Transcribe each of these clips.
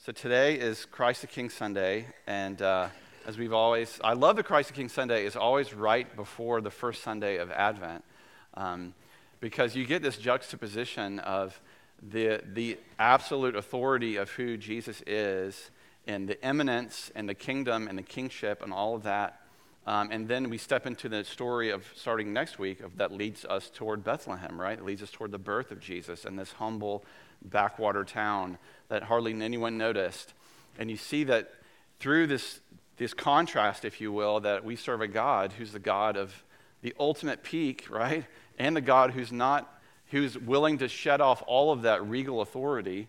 So today is Christ the King Sunday, and uh, as we've always, I love that Christ the King Sunday is always right before the first Sunday of Advent, um, because you get this juxtaposition of the the absolute authority of who Jesus is, and the eminence and the kingdom and the kingship and all of that, um, and then we step into the story of starting next week of that leads us toward Bethlehem, right? It leads us toward the birth of Jesus and this humble backwater town that hardly anyone noticed. And you see that through this, this contrast, if you will, that we serve a God who's the God of the ultimate peak, right? And the God who's not, who's willing to shed off all of that regal authority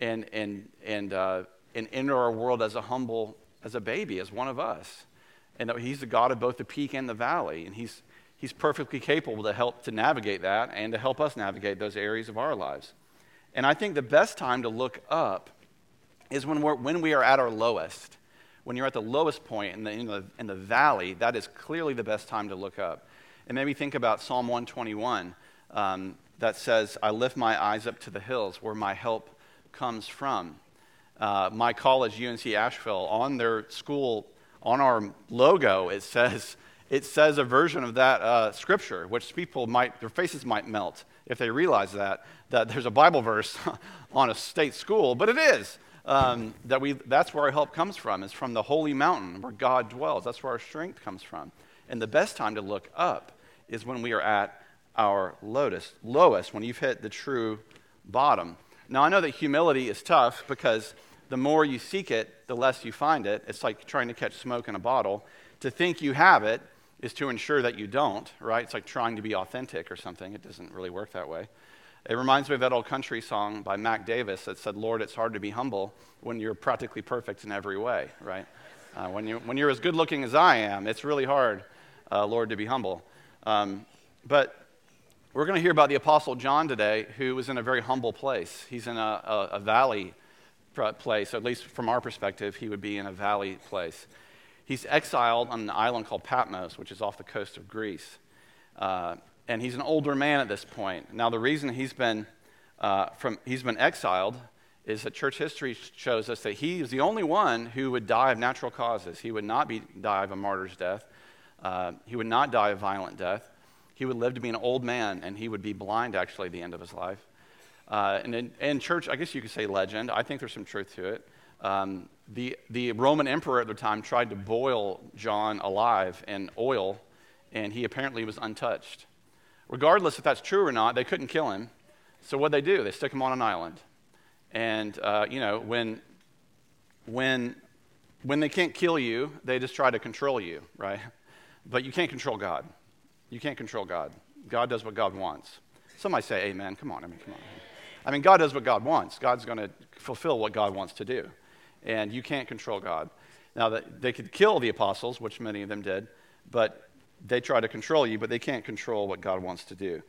and, and, and, uh, and enter our world as a humble, as a baby, as one of us. And that he's the God of both the peak and the valley. And he's, he's perfectly capable to help to navigate that and to help us navigate those areas of our lives. And I think the best time to look up is when, we're, when we are at our lowest. When you're at the lowest point in the, in, the, in the valley, that is clearly the best time to look up. And maybe think about Psalm 121 um, that says, I lift my eyes up to the hills where my help comes from. Uh, my college, UNC Asheville, on their school, on our logo, it says, it says a version of that uh, scripture, which people might, their faces might melt if they realize that, that there's a Bible verse on a state school, but it is. Um, that we, that's where our help comes from, is from the holy mountain where God dwells. That's where our strength comes from. And the best time to look up is when we are at our lowest, lowest when you've hit the true bottom. Now, I know that humility is tough because the more you seek it, the less you find it. It's like trying to catch smoke in a bottle. To think you have it is to ensure that you don't, right? It's like trying to be authentic or something. It doesn't really work that way. It reminds me of that old country song by Mac Davis that said, Lord, it's hard to be humble when you're practically perfect in every way, right? Uh, when, you, when you're as good looking as I am, it's really hard, uh, Lord, to be humble. Um, but we're going to hear about the Apostle John today, who was in a very humble place. He's in a, a, a valley place, at least from our perspective, he would be in a valley place. He's exiled on an island called Patmos, which is off the coast of Greece. Uh, and he's an older man at this point. Now, the reason he's been, uh, from, he's been exiled is that church history shows us that he is the only one who would die of natural causes. He would not be, die of a martyr's death, uh, he would not die a violent death. He would live to be an old man, and he would be blind actually at the end of his life. Uh, and in, in, church, I guess you could say legend. I think there's some truth to it. Um, the, the Roman emperor at the time tried to boil John alive in oil, and he apparently was untouched. Regardless if that's true or not, they couldn't kill him. So what they do? They stick him on an island. And, uh, you know, when, when, when they can't kill you, they just try to control you, right? But you can't control God. You can't control God. God does what God wants. Somebody say amen. Come on. I mean, come on. I mean, God does what God wants. God's going to fulfill what God wants to do and you can't control God. Now, they could kill the apostles, which many of them did, but they try to control you, but they can't control what God wants to do.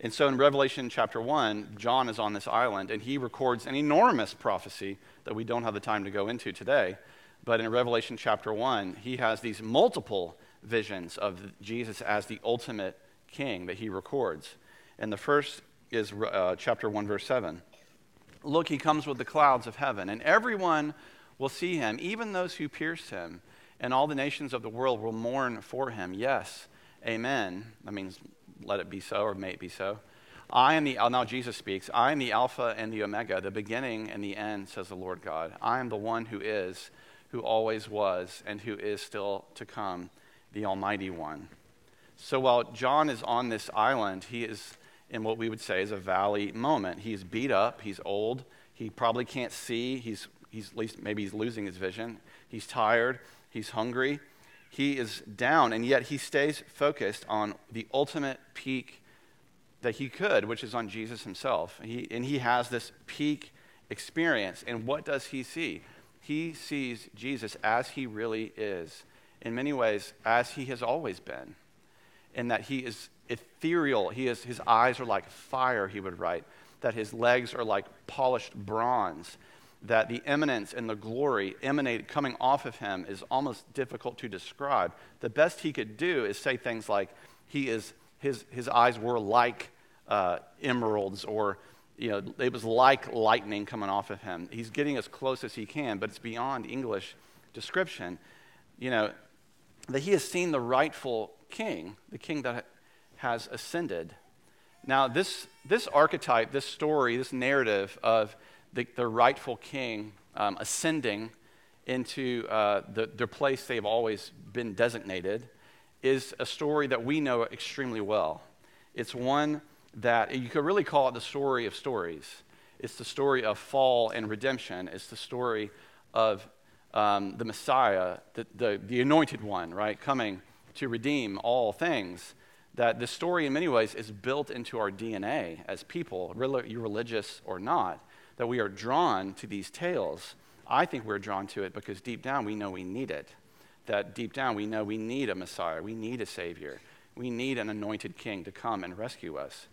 And so in Revelation chapter 1, John is on this island and he records an enormous prophecy that we don't have the time to go into today. But in Revelation chapter 1, he has these multiple visions of Jesus as the ultimate king that he records. And the first is uh, chapter 1, verse 7. Look, he comes with the clouds of heaven, and everyone will see him, even those who pierced him, and all the nations of the world will mourn for him. Yes, amen. That means let it be so, or may it be so. I am the, now Jesus speaks, I am the Alpha and the Omega, the beginning and the end, says the Lord God. I am the one who is, who always was, and who is still to come, the Almighty One. So while John is on this island, he is in what we would say is a valley moment. He's beat up, he's old, he probably can't see, he's he's at least maybe he's losing his vision. He's tired, he's hungry, he is down, and yet he stays focused on the ultimate peak that he could, which is on Jesus himself. He, and he has this peak experience. And what does he see? He sees Jesus as he really is, in many ways, as he has always been, in that he is ethereal. He is, his eyes are like fire, he would write, that his legs are like polished bronze, that the eminence and the glory emanate coming off of him is almost difficult to describe. The best he could do is say things like he is his, his eyes were like uh, emeralds or you know, it was like lightning coming off of him. He's getting as close as he can, but it's beyond English description. You know, that he has seen the rightful king, the king that has ascended. Now, this, this archetype, this story, this narrative of the, rightful king um, ascending into uh, the, their place they've always been designated is a story that we know extremely well. It's one that you could really call it the story of stories. It's the story of fall and redemption. It's the story of um, the Messiah, the, the, the anointed one, right, coming to redeem all things. That the story, in many ways, is built into our DNA as people, religious or not, that we are drawn to these tales. I think we're drawn to it because deep down we know we need it. That deep down we know we need a Messiah, we need a Savior, we need an anointed King to come and rescue us.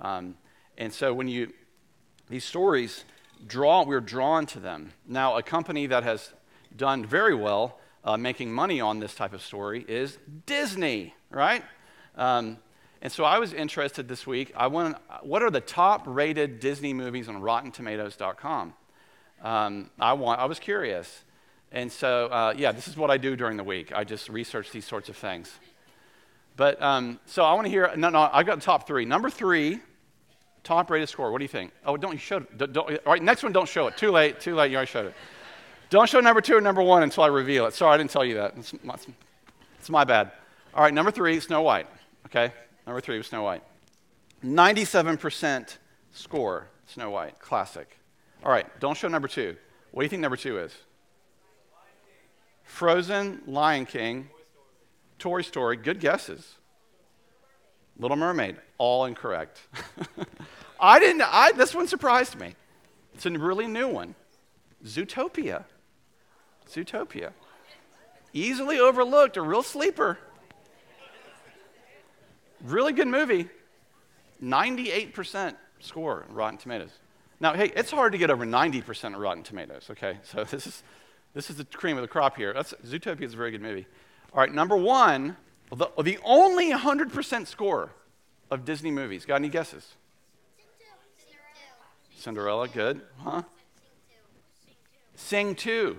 Um, and so when you, these stories draw, we're drawn to them. Now, a company that has done very well uh, making money on this type of story is Disney, right? Um, and so I was interested this week. I want, what are the top rated Disney movies on RottenTomatoes.com? Um, I, want, I was curious. And so, uh, yeah, this is what I do during the week. I just research these sorts of things. But um, so I want to hear. No, no, I've got the top three. Number three, top rated score. What do you think? Oh, don't you show it? Don't, don't, all right, next one, don't show it. Too late. Too late. You already showed it. Don't show number two or number one until I reveal it. Sorry, I didn't tell you that. It's my, it's my bad. All right, number three, Snow White. Okay, number three was Snow White. 97% score, Snow White, classic. All right, don't show number two. What do you think number two is? Frozen, Lion King, Toy Story, good guesses. Little Mermaid, all incorrect. I didn't, I, this one surprised me. It's a really new one Zootopia. Zootopia. Easily overlooked, a real sleeper. Really good movie. 98% score Rotten Tomatoes. Now, hey, it's hard to get over 90% of Rotten Tomatoes, okay? So this is, this is the cream of the crop here. That's, Zootopia is a very good movie. All right, number one, the, the only 100% score of Disney movies. Got any guesses? Cinderella, good. Huh? Sing 2.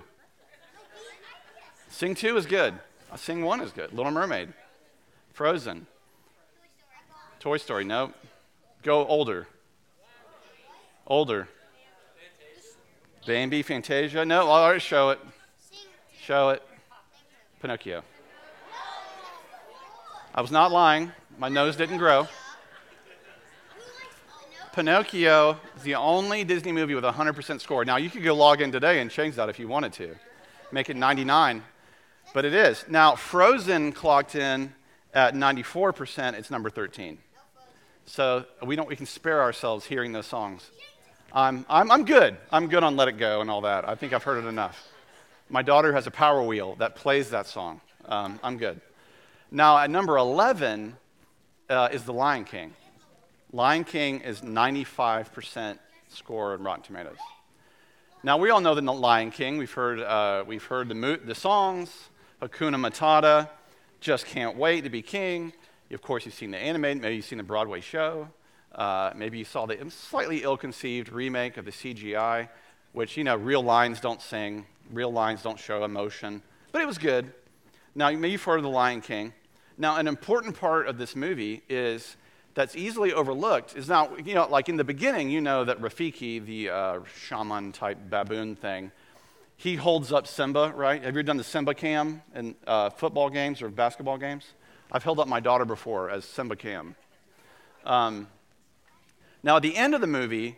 Sing 2 is good. Uh, Sing 1 is good. Little Mermaid. Frozen. Toy Story, no. Go older. Older. Bambi, Fantasia. No, I'll already show it. Show it. Pinocchio. I was not lying. My nose didn't grow. Pinocchio is the only Disney movie with a 100% score. Now, you could go log in today and change that if you wanted to, make it 99, but it is. Now, Frozen clocked in at 94%, it's number 13. So we, don't, we can spare ourselves hearing those songs. I'm, I'm, I'm good. I'm good on Let It Go and all that. I think I've heard it enough. My daughter has a power wheel that plays that song. Um, I'm good. Now, at number 11 uh, is The Lion King. Lion King is 95% score on Rotten Tomatoes. Now, we all know the Lion King. We've heard, uh, we've heard the, mo- the songs, Hakuna Matata, Just Can't Wait to Be King. Of course, you've seen the anime, maybe you've seen the Broadway show. Uh, maybe you saw the slightly ill conceived remake of the CGI, which, you know, real lines don't sing, real lines don't show emotion, but it was good. Now, maybe you've heard of The Lion King. Now, an important part of this movie is that's easily overlooked is now, you know, like in the beginning, you know that Rafiki, the uh, shaman type baboon thing, he holds up Simba, right? Have you ever done the Simba cam in uh, football games or basketball games? I've held up my daughter before as Simba cam. Um, now, at the end of the movie,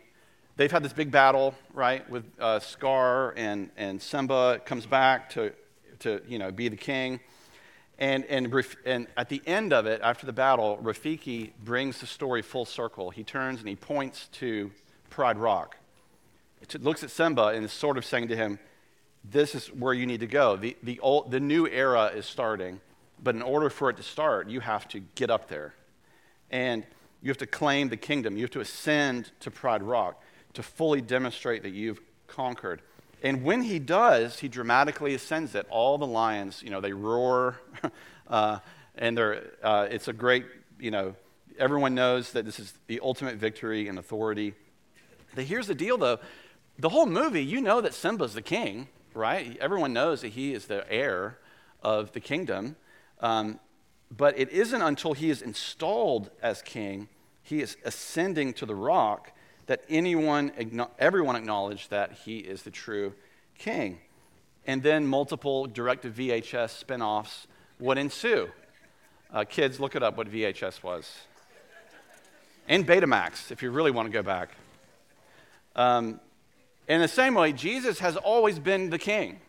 they've had this big battle, right, with uh, Scar and, and Simba comes back to, to, you know, be the king. And, and, and at the end of it, after the battle, Rafiki brings the story full circle. He turns and he points to Pride Rock. It looks at Simba and is sort of saying to him, This is where you need to go. The, the, old, the new era is starting, but in order for it to start, you have to get up there. And you have to claim the kingdom. You have to ascend to Pride Rock to fully demonstrate that you've conquered. And when he does, he dramatically ascends it. All the lions, you know, they roar, uh, and they're, uh, it's a great, you know, everyone knows that this is the ultimate victory and authority. But Here's the deal, though. The whole movie, you know that Simba's the king, right? Everyone knows that he is the heir of the kingdom. Um, but it isn't until he is installed as king, he is ascending to the rock, that anyone, everyone acknowledged that he is the true king. And then multiple direct to VHS spin offs would ensue. Uh, kids, look it up what VHS was. And Betamax, if you really want to go back. Um, in the same way, Jesus has always been the king.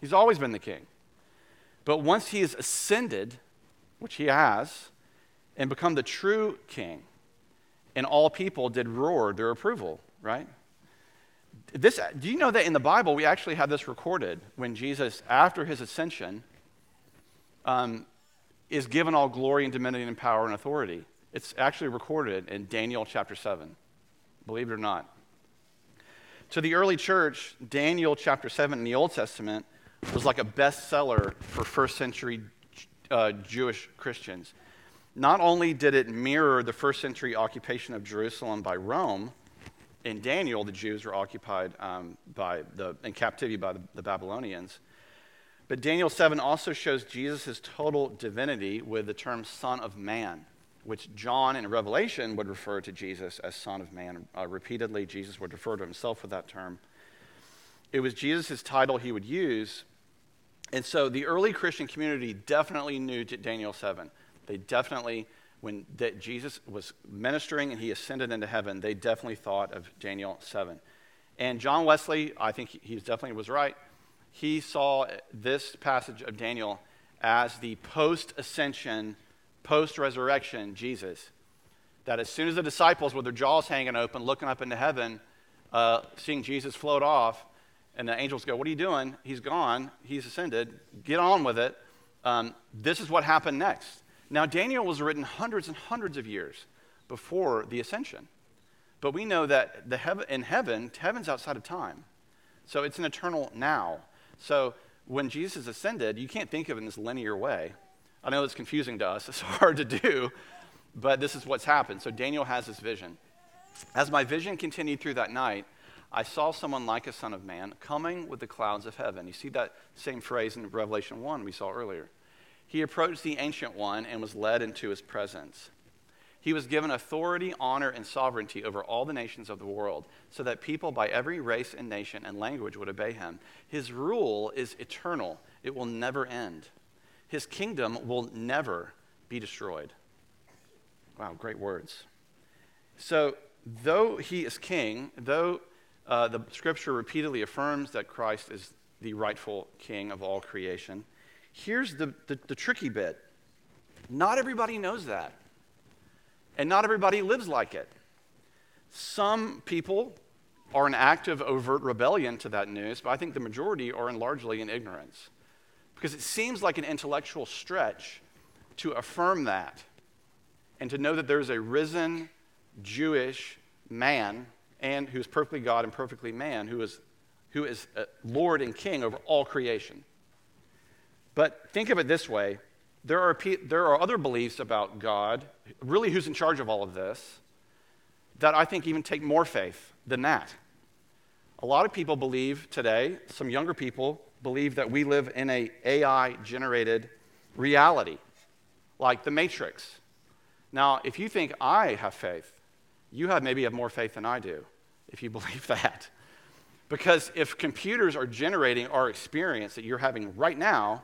He's always been the king. But once he has ascended, which he has, and become the true king, and all people did roar their approval, right? This, do you know that in the Bible we actually have this recorded when Jesus, after his ascension, um, is given all glory and dominion and power and authority? It's actually recorded in Daniel chapter 7, believe it or not. To the early church, Daniel chapter 7 in the Old Testament was like a bestseller for first century uh, Jewish Christians. Not only did it mirror the first century occupation of Jerusalem by Rome, in Daniel, the Jews were occupied um, by the, in captivity by the, the Babylonians. But Daniel 7 also shows Jesus' total divinity with the term Son of Man, which John in Revelation would refer to Jesus as Son of Man. Uh, repeatedly, Jesus would refer to himself with that term. It was Jesus' title he would use and so the early Christian community definitely knew Daniel 7. They definitely, when Jesus was ministering and he ascended into heaven, they definitely thought of Daniel 7. And John Wesley, I think he definitely was right. He saw this passage of Daniel as the post ascension, post resurrection Jesus. That as soon as the disciples, with their jaws hanging open, looking up into heaven, uh, seeing Jesus float off, and the angels go, What are you doing? He's gone. He's ascended. Get on with it. Um, this is what happened next. Now, Daniel was written hundreds and hundreds of years before the ascension. But we know that the heaven, in heaven, heaven's outside of time. So it's an eternal now. So when Jesus ascended, you can't think of it in this linear way. I know it's confusing to us, it's hard to do, but this is what's happened. So Daniel has this vision. As my vision continued through that night, I saw someone like a son of man coming with the clouds of heaven. You see that same phrase in Revelation 1 we saw earlier. He approached the ancient one and was led into his presence. He was given authority, honor, and sovereignty over all the nations of the world, so that people by every race and nation and language would obey him. His rule is eternal, it will never end. His kingdom will never be destroyed. Wow, great words. So, though he is king, though uh, the scripture repeatedly affirms that Christ is the rightful king of all creation. Here's the, the, the tricky bit not everybody knows that, and not everybody lives like it. Some people are in active, overt rebellion to that news, but I think the majority are in largely in ignorance. Because it seems like an intellectual stretch to affirm that and to know that there's a risen Jewish man and who is perfectly God and perfectly man, who is, who is uh, Lord and King over all creation. But think of it this way there are, there are other beliefs about God, really who's in charge of all of this, that I think even take more faith than that. A lot of people believe today, some younger people believe that we live in a AI generated reality, like the Matrix. Now, if you think I have faith, you have maybe have more faith than I do, if you believe that. Because if computers are generating our experience that you're having right now,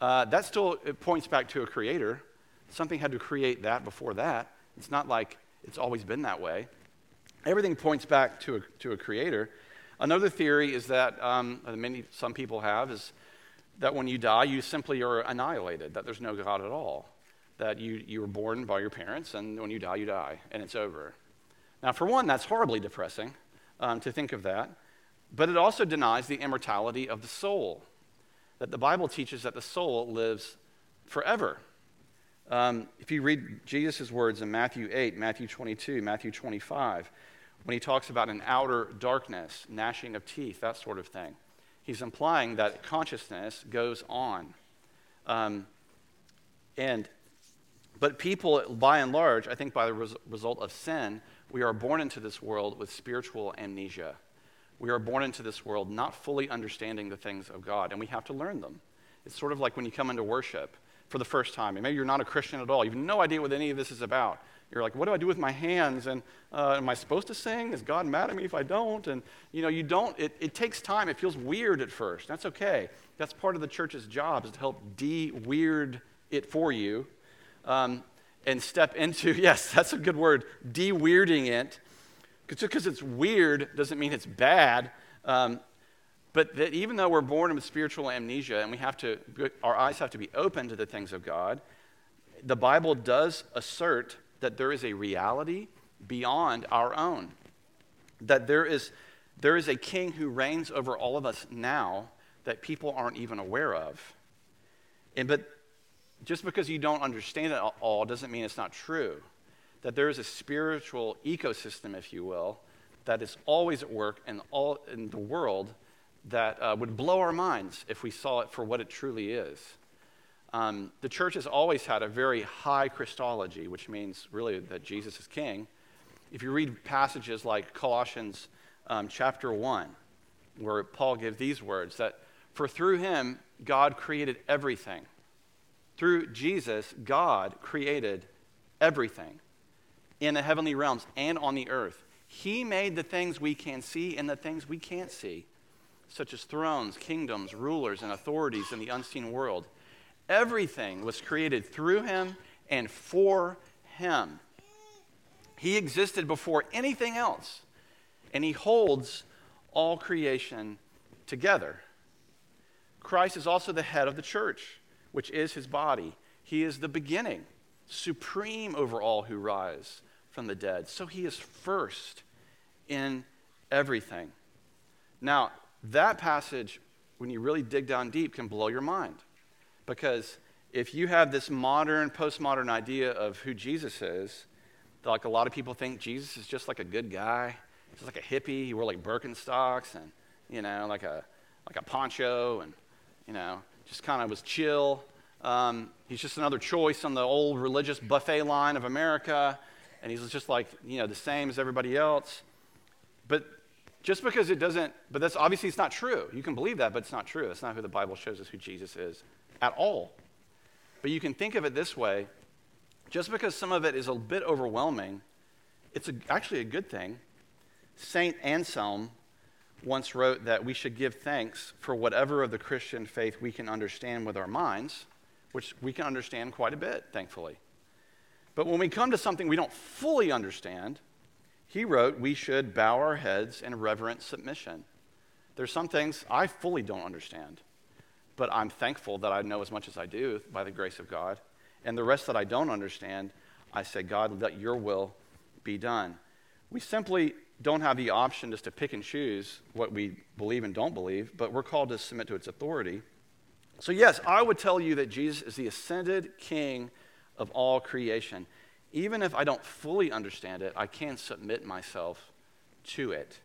uh, that still points back to a creator. Something had to create that before that. It's not like it's always been that way. Everything points back to a, to a creator. Another theory is that um, many some people have is that when you die, you simply are annihilated. That there's no God at all. That you you were born by your parents, and when you die, you die, and it's over. Now, for one, that's horribly depressing um, to think of that, but it also denies the immortality of the soul. That the Bible teaches that the soul lives forever. Um, if you read Jesus' words in Matthew 8, Matthew 22, Matthew 25, when he talks about an outer darkness, gnashing of teeth, that sort of thing, he's implying that consciousness goes on. Um, and but people, by and large, I think by the res- result of sin, we are born into this world with spiritual amnesia. We are born into this world not fully understanding the things of God, and we have to learn them. It's sort of like when you come into worship for the first time, and maybe you're not a Christian at all. You have no idea what any of this is about. You're like, what do I do with my hands? And uh, am I supposed to sing? Is God mad at me if I don't? And you know, you don't. It, it takes time. It feels weird at first. That's okay. That's part of the church's job is to help de-weird it for you, um, and step into. Yes, that's a good word. De-weirding it. Just because it's weird doesn't mean it's bad. Um, but that even though we're born with spiritual amnesia and we have to, our eyes have to be open to the things of God, the Bible does assert that there is a reality beyond our own. That there is, there is a king who reigns over all of us now that people aren't even aware of. And, but just because you don't understand it all doesn't mean it's not true. That there is a spiritual ecosystem, if you will, that is always at work in, all, in the world that uh, would blow our minds if we saw it for what it truly is. Um, the church has always had a very high Christology, which means really that Jesus is king. If you read passages like Colossians um, chapter 1, where Paul gives these words that for through him God created everything. Through Jesus, God created everything in the heavenly realms and on the earth. He made the things we can see and the things we can't see, such as thrones, kingdoms, rulers, and authorities in the unseen world. Everything was created through him and for him. He existed before anything else, and he holds all creation together. Christ is also the head of the church, which is his body. He is the beginning, supreme over all who rise from the dead. So he is first in everything. Now, that passage, when you really dig down deep, can blow your mind. Because if you have this modern, postmodern idea of who Jesus is, like a lot of people think Jesus is just like a good guy, just like a hippie. He wore like Birkenstocks and, you know, like a, like a poncho and, you know, just kind of was chill. Um, he's just another choice on the old religious buffet line of America. And he's just like, you know, the same as everybody else. But just because it doesn't, but that's obviously it's not true. You can believe that, but it's not true. That's not who the Bible shows us who Jesus is at all. But you can think of it this way just because some of it is a bit overwhelming, it's a, actually a good thing. Saint Anselm once wrote that we should give thanks for whatever of the Christian faith we can understand with our minds, which we can understand quite a bit, thankfully. But when we come to something we don't fully understand, he wrote we should bow our heads in reverent submission. There's some things I fully don't understand but I'm thankful that I know as much as I do by the grace of God. And the rest that I don't understand, I say, God, let your will be done. We simply don't have the option just to pick and choose what we believe and don't believe, but we're called to submit to its authority. So, yes, I would tell you that Jesus is the ascended king of all creation. Even if I don't fully understand it, I can submit myself to it.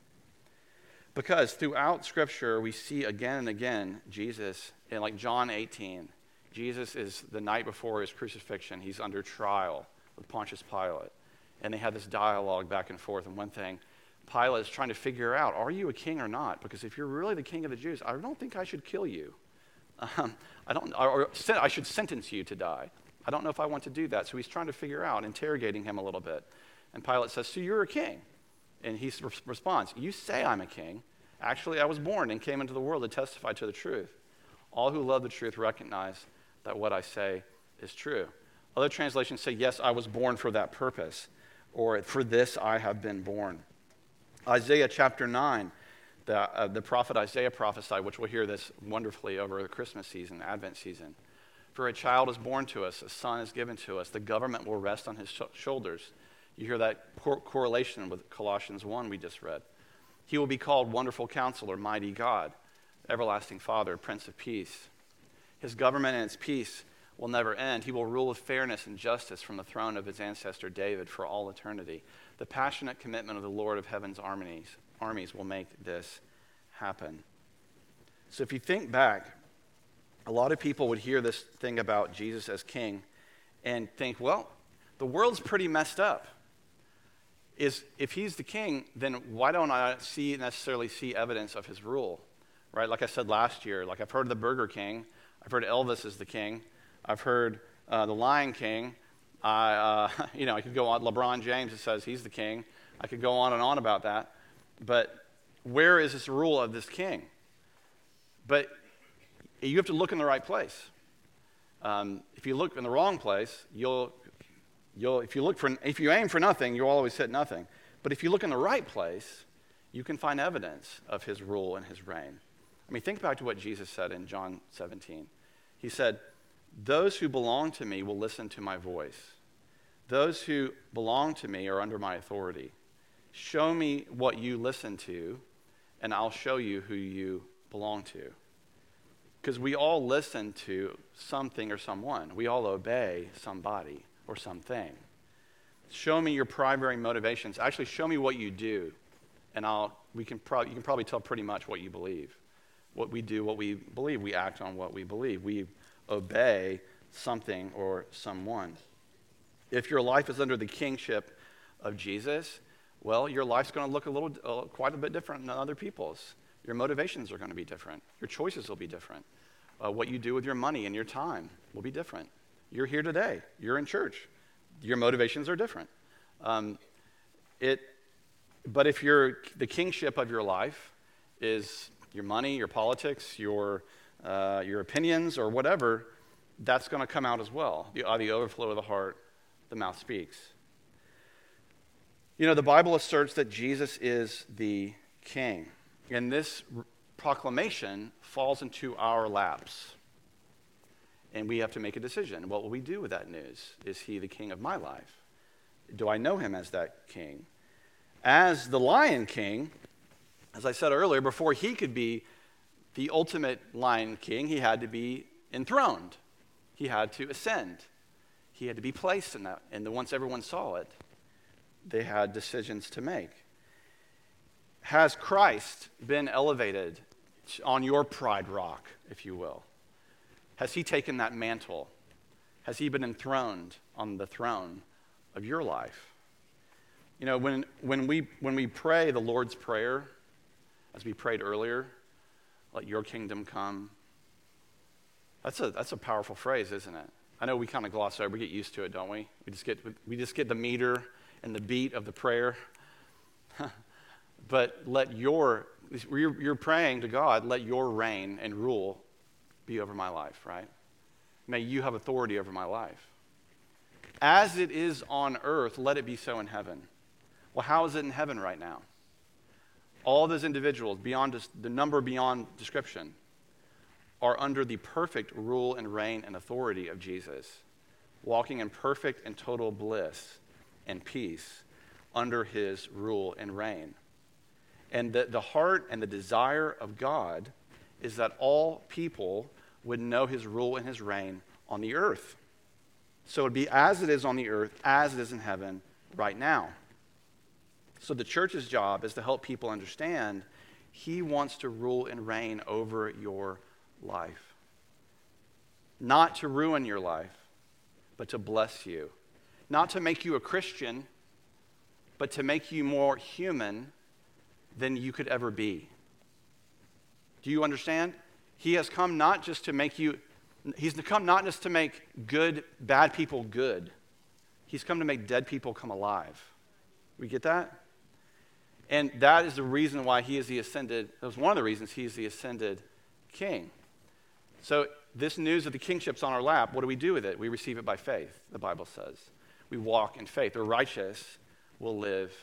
Because throughout Scripture, we see again and again Jesus, in like John 18, Jesus is the night before his crucifixion, he's under trial with Pontius Pilate. And they have this dialogue back and forth. And one thing, Pilate is trying to figure out are you a king or not? Because if you're really the king of the Jews, I don't think I should kill you. Um, I, don't, or, I should sentence you to die. I don't know if I want to do that. So he's trying to figure out, interrogating him a little bit. And Pilate says, So you're a king? And he responds, You say I'm a king. Actually, I was born and came into the world to testify to the truth. All who love the truth recognize that what I say is true. Other translations say, Yes, I was born for that purpose, or for this I have been born. Isaiah chapter 9, the, uh, the prophet Isaiah prophesied, which we'll hear this wonderfully over the Christmas season, Advent season. For a child is born to us, a son is given to us, the government will rest on his sh- shoulders. You hear that cor- correlation with Colossians 1 we just read. He will be called Wonderful Counselor, Mighty God, Everlasting Father, Prince of Peace. His government and its peace will never end. He will rule with fairness and justice from the throne of his ancestor David for all eternity. The passionate commitment of the Lord of heaven's armies, armies will make this happen. So if you think back, a lot of people would hear this thing about Jesus as king and think, well, the world's pretty messed up. is if he's the king, then why don't I see necessarily see evidence of his rule? Right? Like I said last year, like I've heard of the Burger King, I've heard Elvis is the king, I've heard uh, the Lion King. I, uh, you know, I could go on. LeBron James it says he's the king. I could go on and on about that. But where is this rule of this king? But you have to look in the right place. Um, if you look in the wrong place, you'll, you'll, if you look for, if you aim for nothing, you'll always hit nothing. But if you look in the right place, you can find evidence of his rule and his reign. I mean, think back to what Jesus said in John 17. He said, Those who belong to me will listen to my voice. Those who belong to me are under my authority. Show me what you listen to, and I'll show you who you belong to. Because we all listen to something or someone, we all obey somebody or something. Show me your primary motivations. Actually, show me what you do, and I'll, we can pro- you can probably tell pretty much what you believe. What we do, what we believe. We act on what we believe. We obey something or someone. If your life is under the kingship of Jesus, well, your life's going to look a little, uh, quite a bit different than other people's. Your motivations are going to be different. Your choices will be different. Uh, what you do with your money and your time will be different. You're here today. You're in church. Your motivations are different. Um, it, but if you're, the kingship of your life is your money, your politics, your, uh, your opinions, or whatever, that's going to come out as well. The, uh, the overflow of the heart, the mouth speaks. You know, the Bible asserts that Jesus is the king. And this proclamation falls into our laps. And we have to make a decision. What will we do with that news? Is he the king of my life? Do I know him as that king? As the lion king, as I said earlier, before he could be the ultimate lion king, he had to be enthroned. He had to ascend. He had to be placed in that. And once everyone saw it, they had decisions to make. Has Christ been elevated on your pride rock, if you will? Has he taken that mantle? Has he been enthroned on the throne of your life? You know, when, when, we, when we pray the Lord's Prayer, as we prayed earlier, let your kingdom come, that's a, that's a powerful phrase, isn't it? I know we kind of gloss over, we get used to it, don't we? We just get, we just get the meter and the beat of the prayer. but let your, you're, you're praying to God, let your reign and rule be over my life, right? May you have authority over my life. As it is on earth, let it be so in heaven. Well, how is it in heaven right now? All those individuals, beyond the number beyond description, are under the perfect rule and reign and authority of Jesus, walking in perfect and total bliss and peace under his rule and reign. And the, the heart and the desire of God is that all people would know his rule and his reign on the earth. So it would be as it is on the earth, as it is in heaven right now. So the church's job is to help people understand he wants to rule and reign over your life. Not to ruin your life, but to bless you not to make you a Christian, but to make you more human than you could ever be. Do you understand? He has come not just to make you, he's come not just to make good, bad people good. He's come to make dead people come alive. We get that? And that is the reason why he is the ascended, that was one of the reasons he is the ascended king. So, this news of the kingship's on our lap. What do we do with it? We receive it by faith, the Bible says we walk in faith. The righteous will live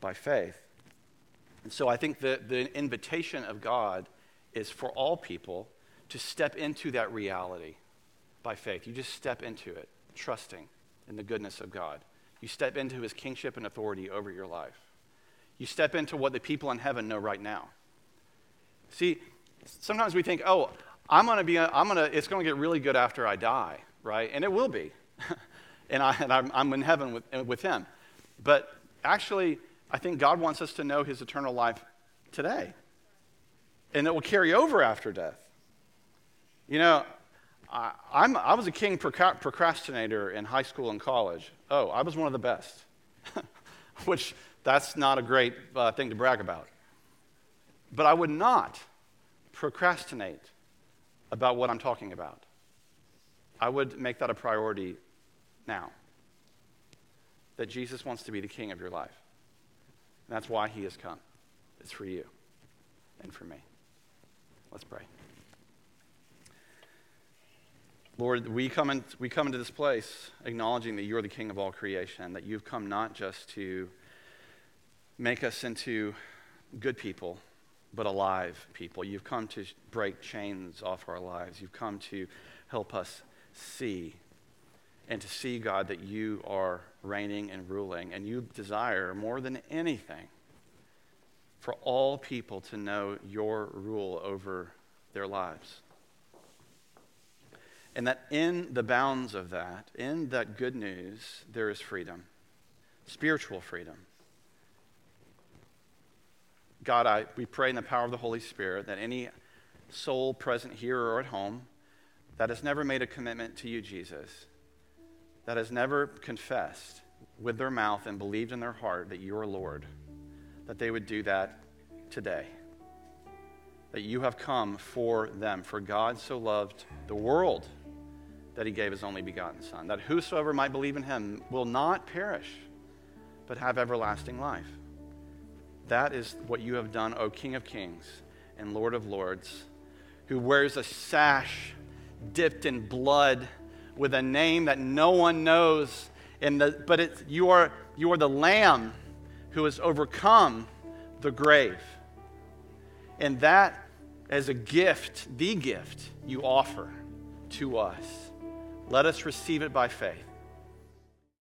by faith. And so I think that the invitation of God is for all people to step into that reality by faith. You just step into it, trusting in the goodness of God. You step into his kingship and authority over your life. You step into what the people in heaven know right now. See, sometimes we think, oh, I'm going to be, I'm going to, it's going to get really good after I die, right? And it will be. And, I, I'm in heaven with, with him. But actually, I think God wants us to know his eternal life today. And it will carry over after death. You know, I, I'm, I was a king procrastinator in high school and college. Oh, I was one of the best. which that's not a great uh, thing to brag about. But I would not procrastinate about what I'm talking about. I would make that a priority now. That Jesus wants to be the king of your life. And that's why he has come. It's for you and for me. Let's pray. Lord, we come, in, we come into this place acknowledging that you're the king of all creation, that you've come not just to make us into good people, but alive people. You've come to break chains off our lives. You've come to help us see and to see, God, that you are reigning and ruling, and you desire more than anything for all people to know your rule over their lives. And that in the bounds of that, in that good news, there is freedom, spiritual freedom. God, I, we pray in the power of the Holy Spirit that any soul present here or at home that has never made a commitment to you, Jesus, that has never confessed with their mouth and believed in their heart that you are Lord, that they would do that today. That you have come for them. For God so loved the world that he gave his only begotten Son, that whosoever might believe in him will not perish, but have everlasting life. That is what you have done, O King of Kings and Lord of Lords, who wears a sash dipped in blood with a name that no one knows. In the, but it, you, are, you are the Lamb who has overcome the grave. And that, as a gift, the gift you offer to us let us receive it by faith